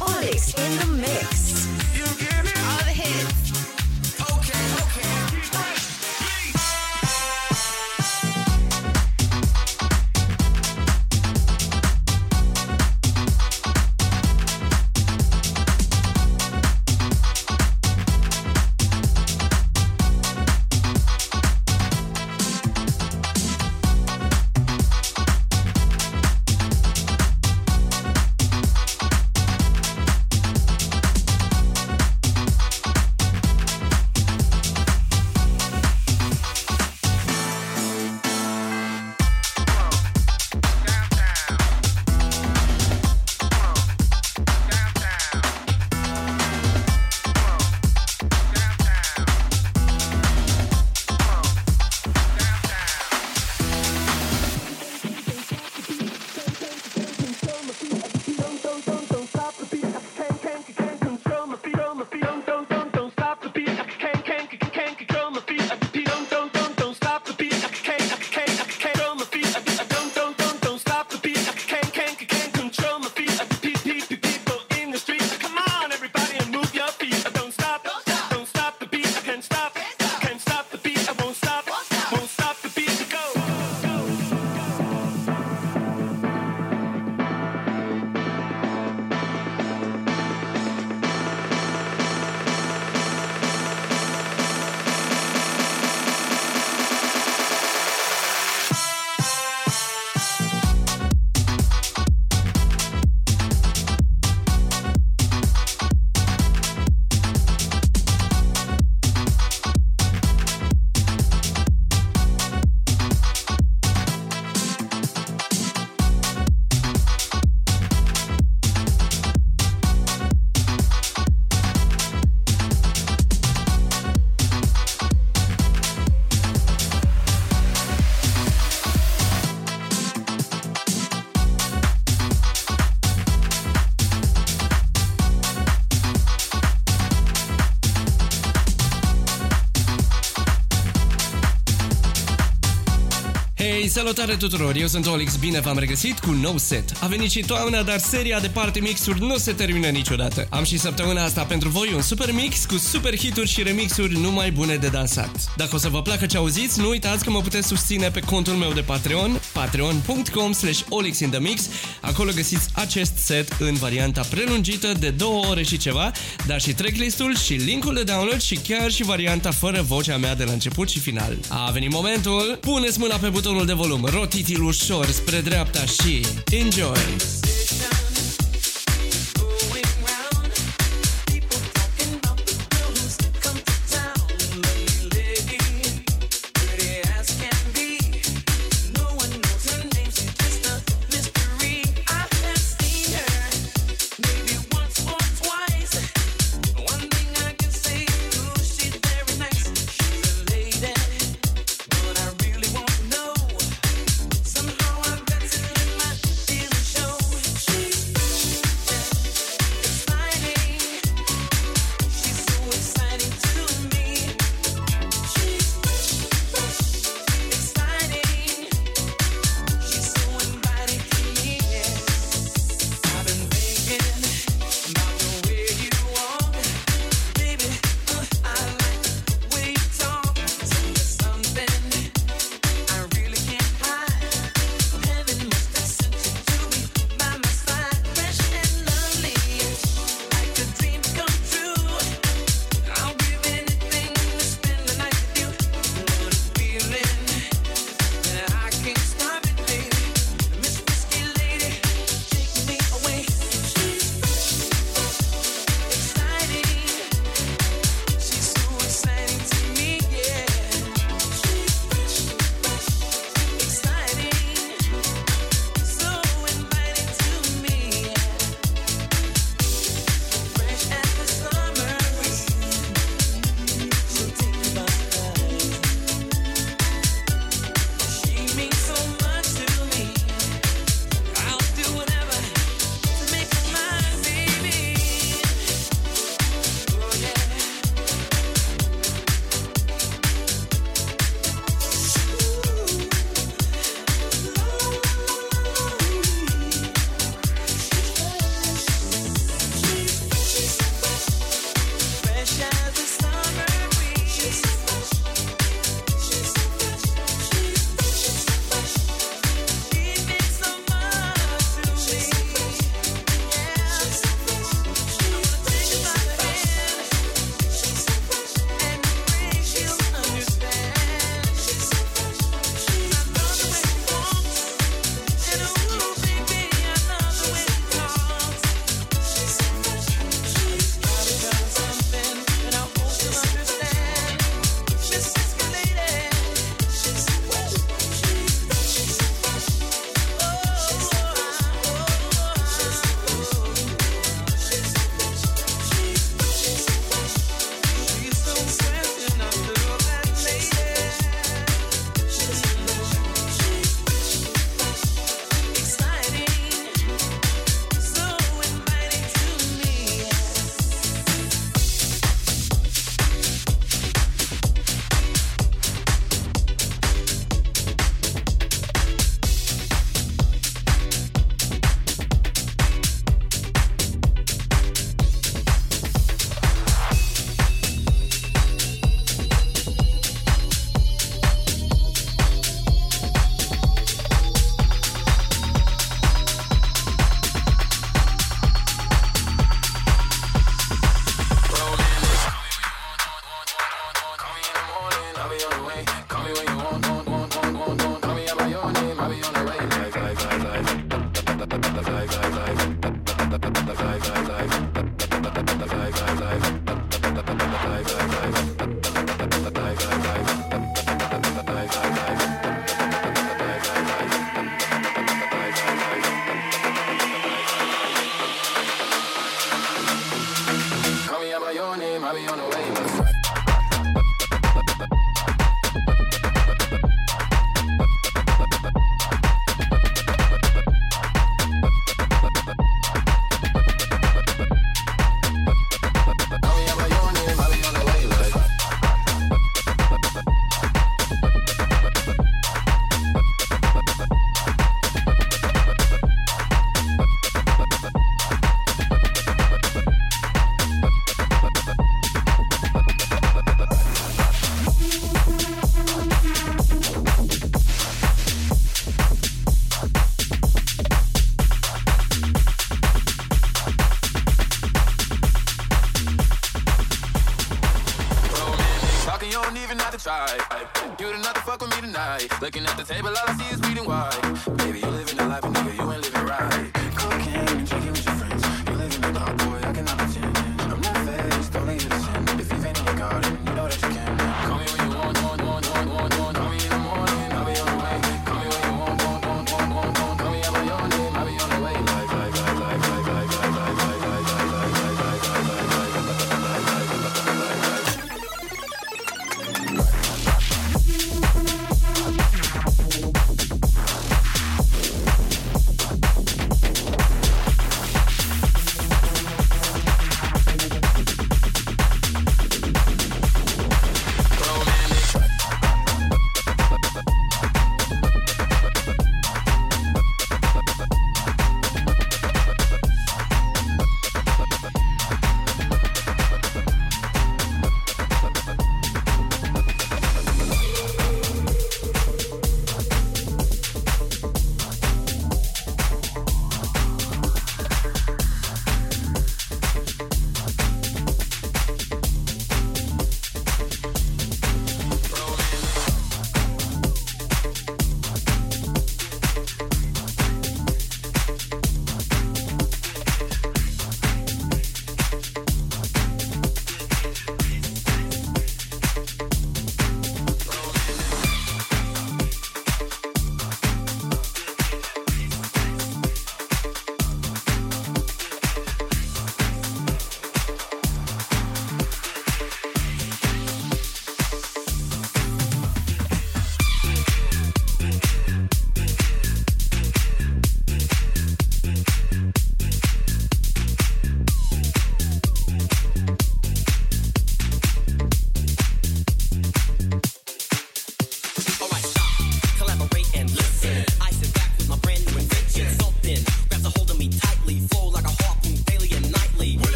Olix in the mix. Salutare tuturor! Eu sunt Olix, bine v-am regăsit cu un nou set. A venit și toamna, dar seria de party mixuri nu se termină niciodată. Am și săptămâna asta pentru voi un super mix cu super hituri și remixuri numai bune de dansat. Dacă o să vă placă ce auziți, nu uitați că mă puteți susține pe contul meu de Patreon, patreon.com slash olixinthemix. Acolo găsiți acest set în varianta prelungită de două ore și ceva, dar și tracklistul și linkul de download și chiar și varianta fără vocea mea de la început și final. A venit momentul, puneți mâna pe butonul de volum, rotiți-l ușor spre dreapta și enjoy!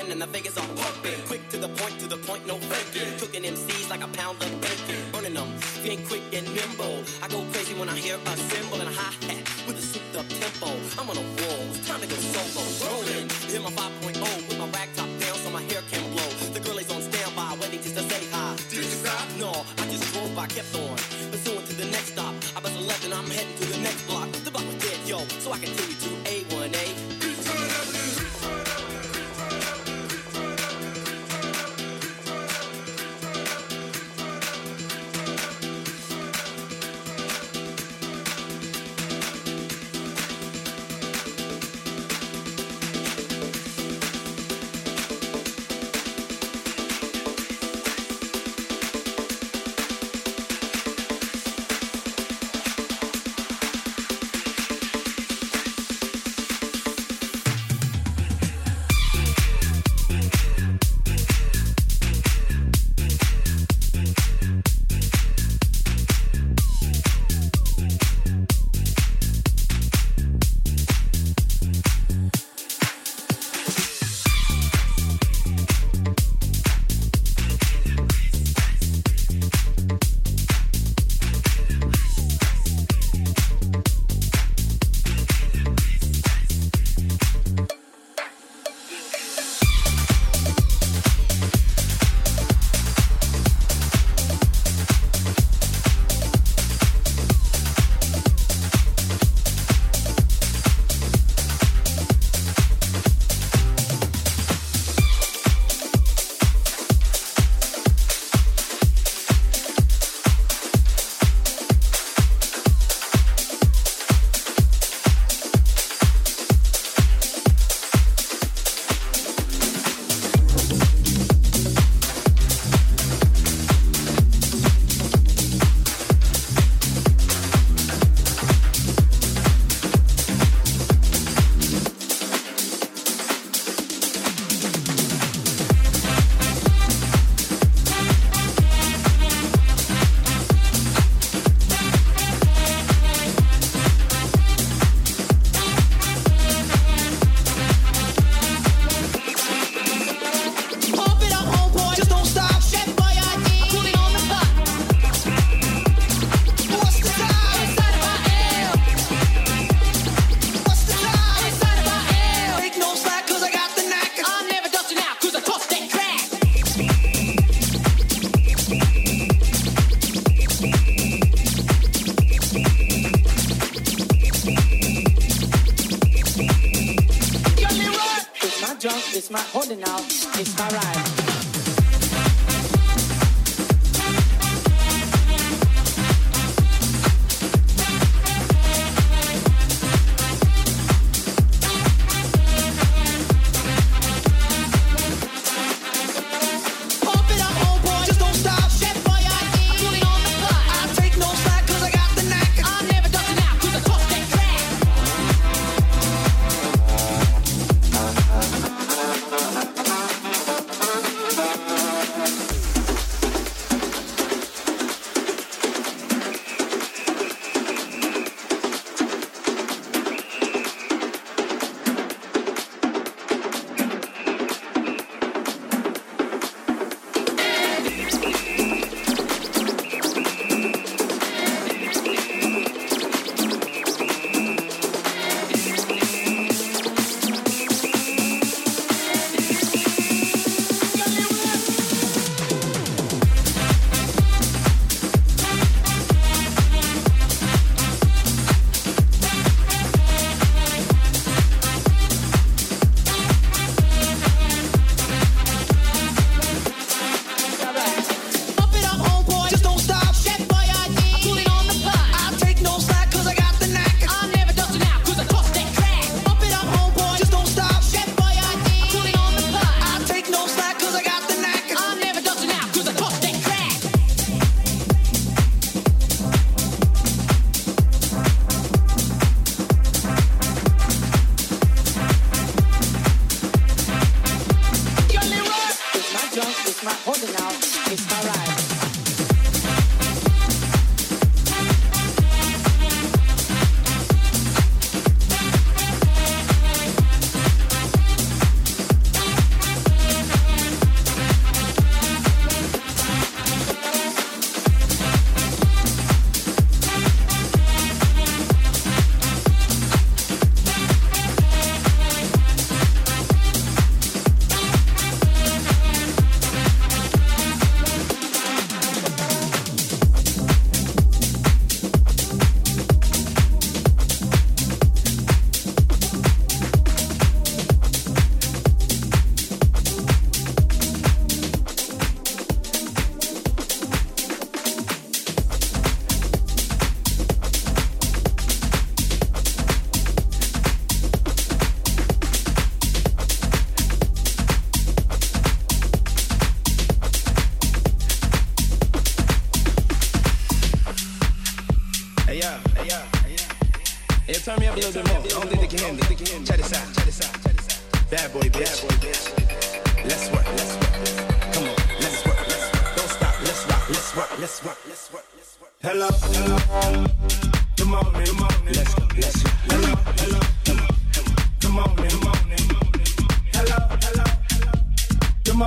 and the Vegas I'm pumping. Quick to the point, to the point, no faking. Cooking MCs like a pound of bacon. Burning them, being quick and nimble. I go crazy when I hear a cymbal and a hi hat with a souped up tempo. I'm on a roll, time to go solo. Rolling, hit my 5.0.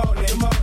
morning,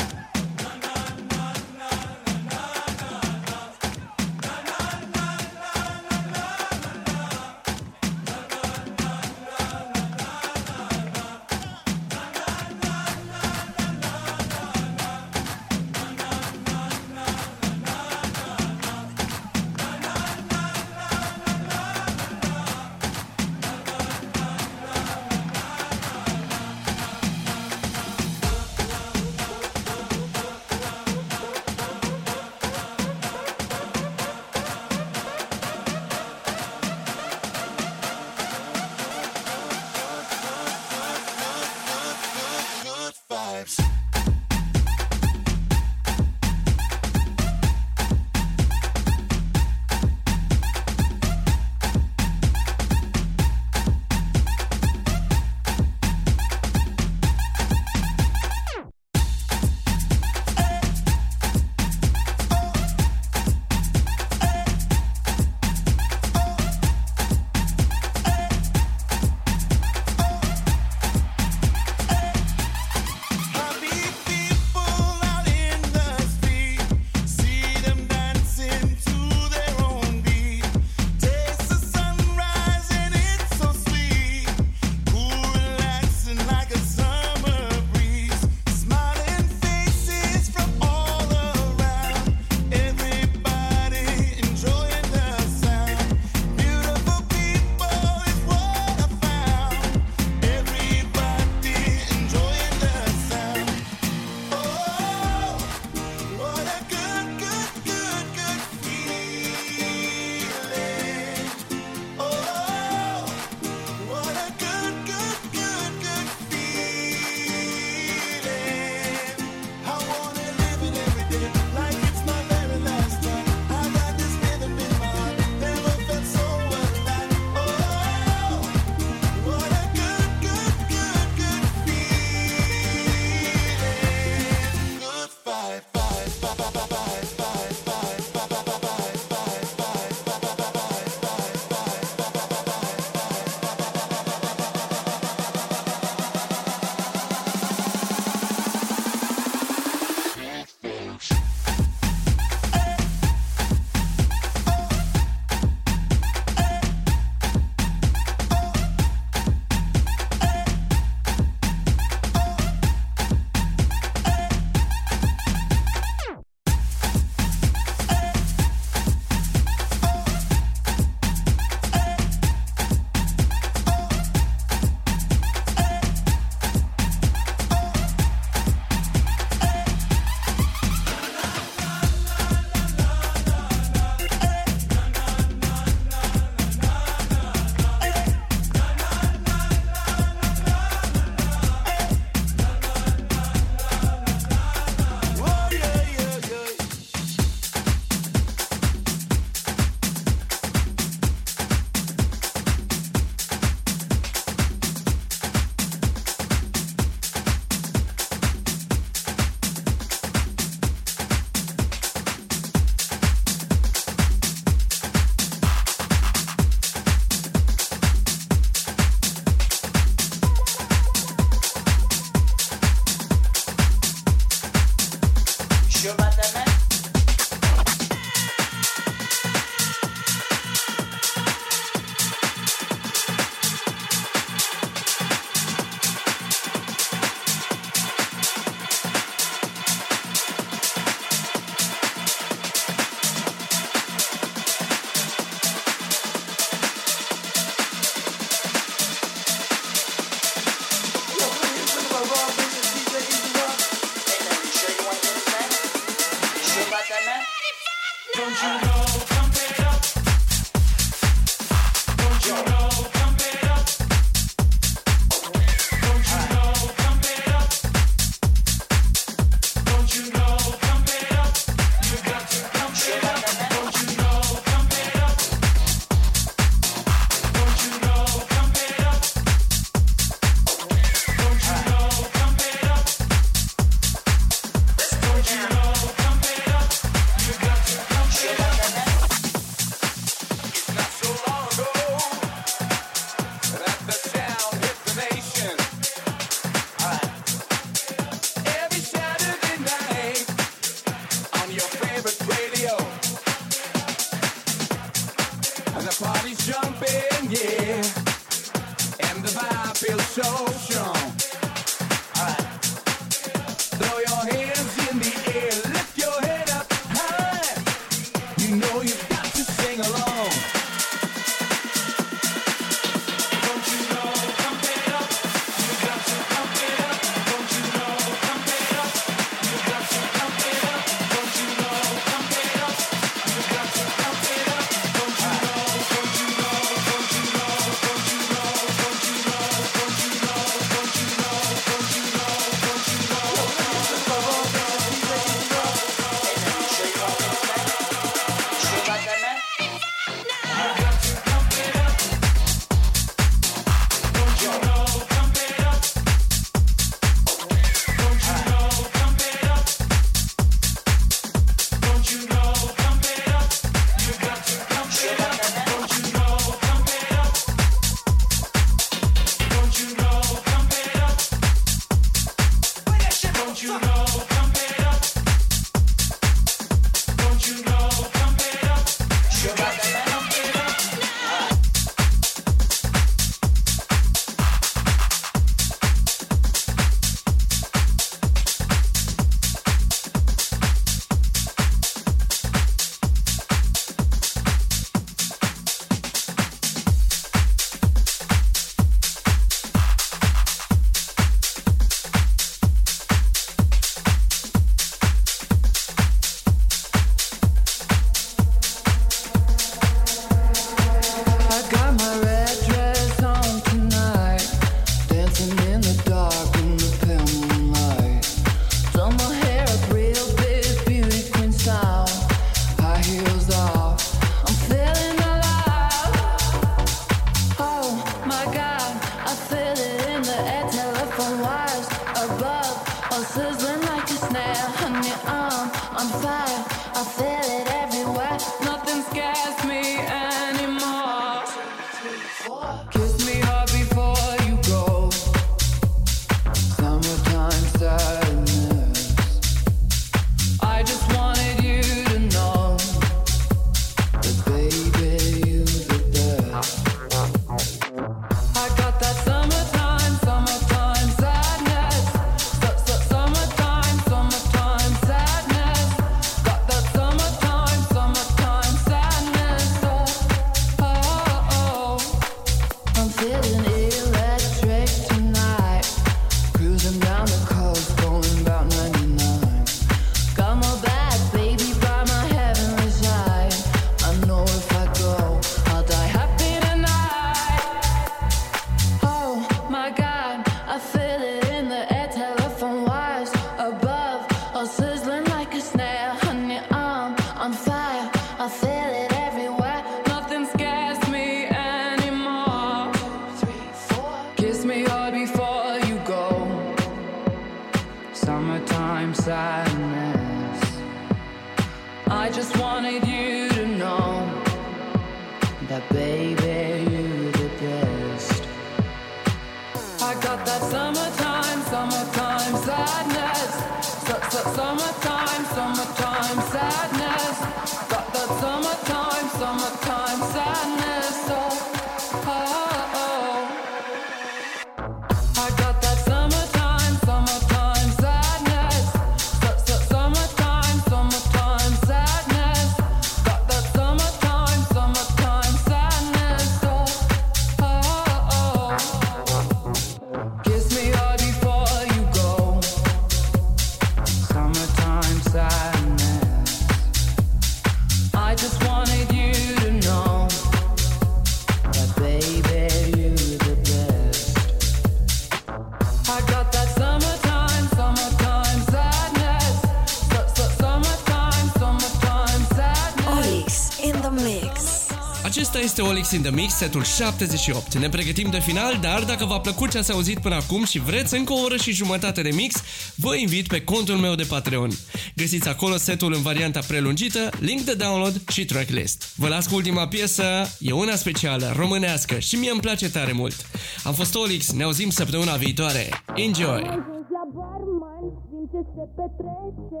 Acesta este Olix in the Mix, setul 78. Ne pregătim de final, dar dacă v-a plăcut ce ați auzit până acum și vreți încă o oră și jumătate de mix, vă invit pe contul meu de Patreon. Găsiți acolo setul în varianta prelungită, link de download și tracklist. Vă las cu ultima piesă, e una specială, românească și mie îmi place tare mult. Am fost Olix, ne auzim săptămâna viitoare. Enjoy! la barman, simt ce se petrece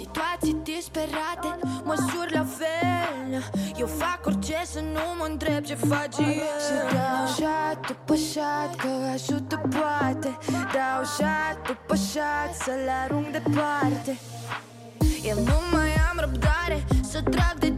Situații disperate, măsuri la fel. Eu fac orice să nu mă întreb ce face el Și dau șat după șat, că ajută poate. Dau șat după șat, să-l arunc departe. Eu nu mai am răbdare să trag de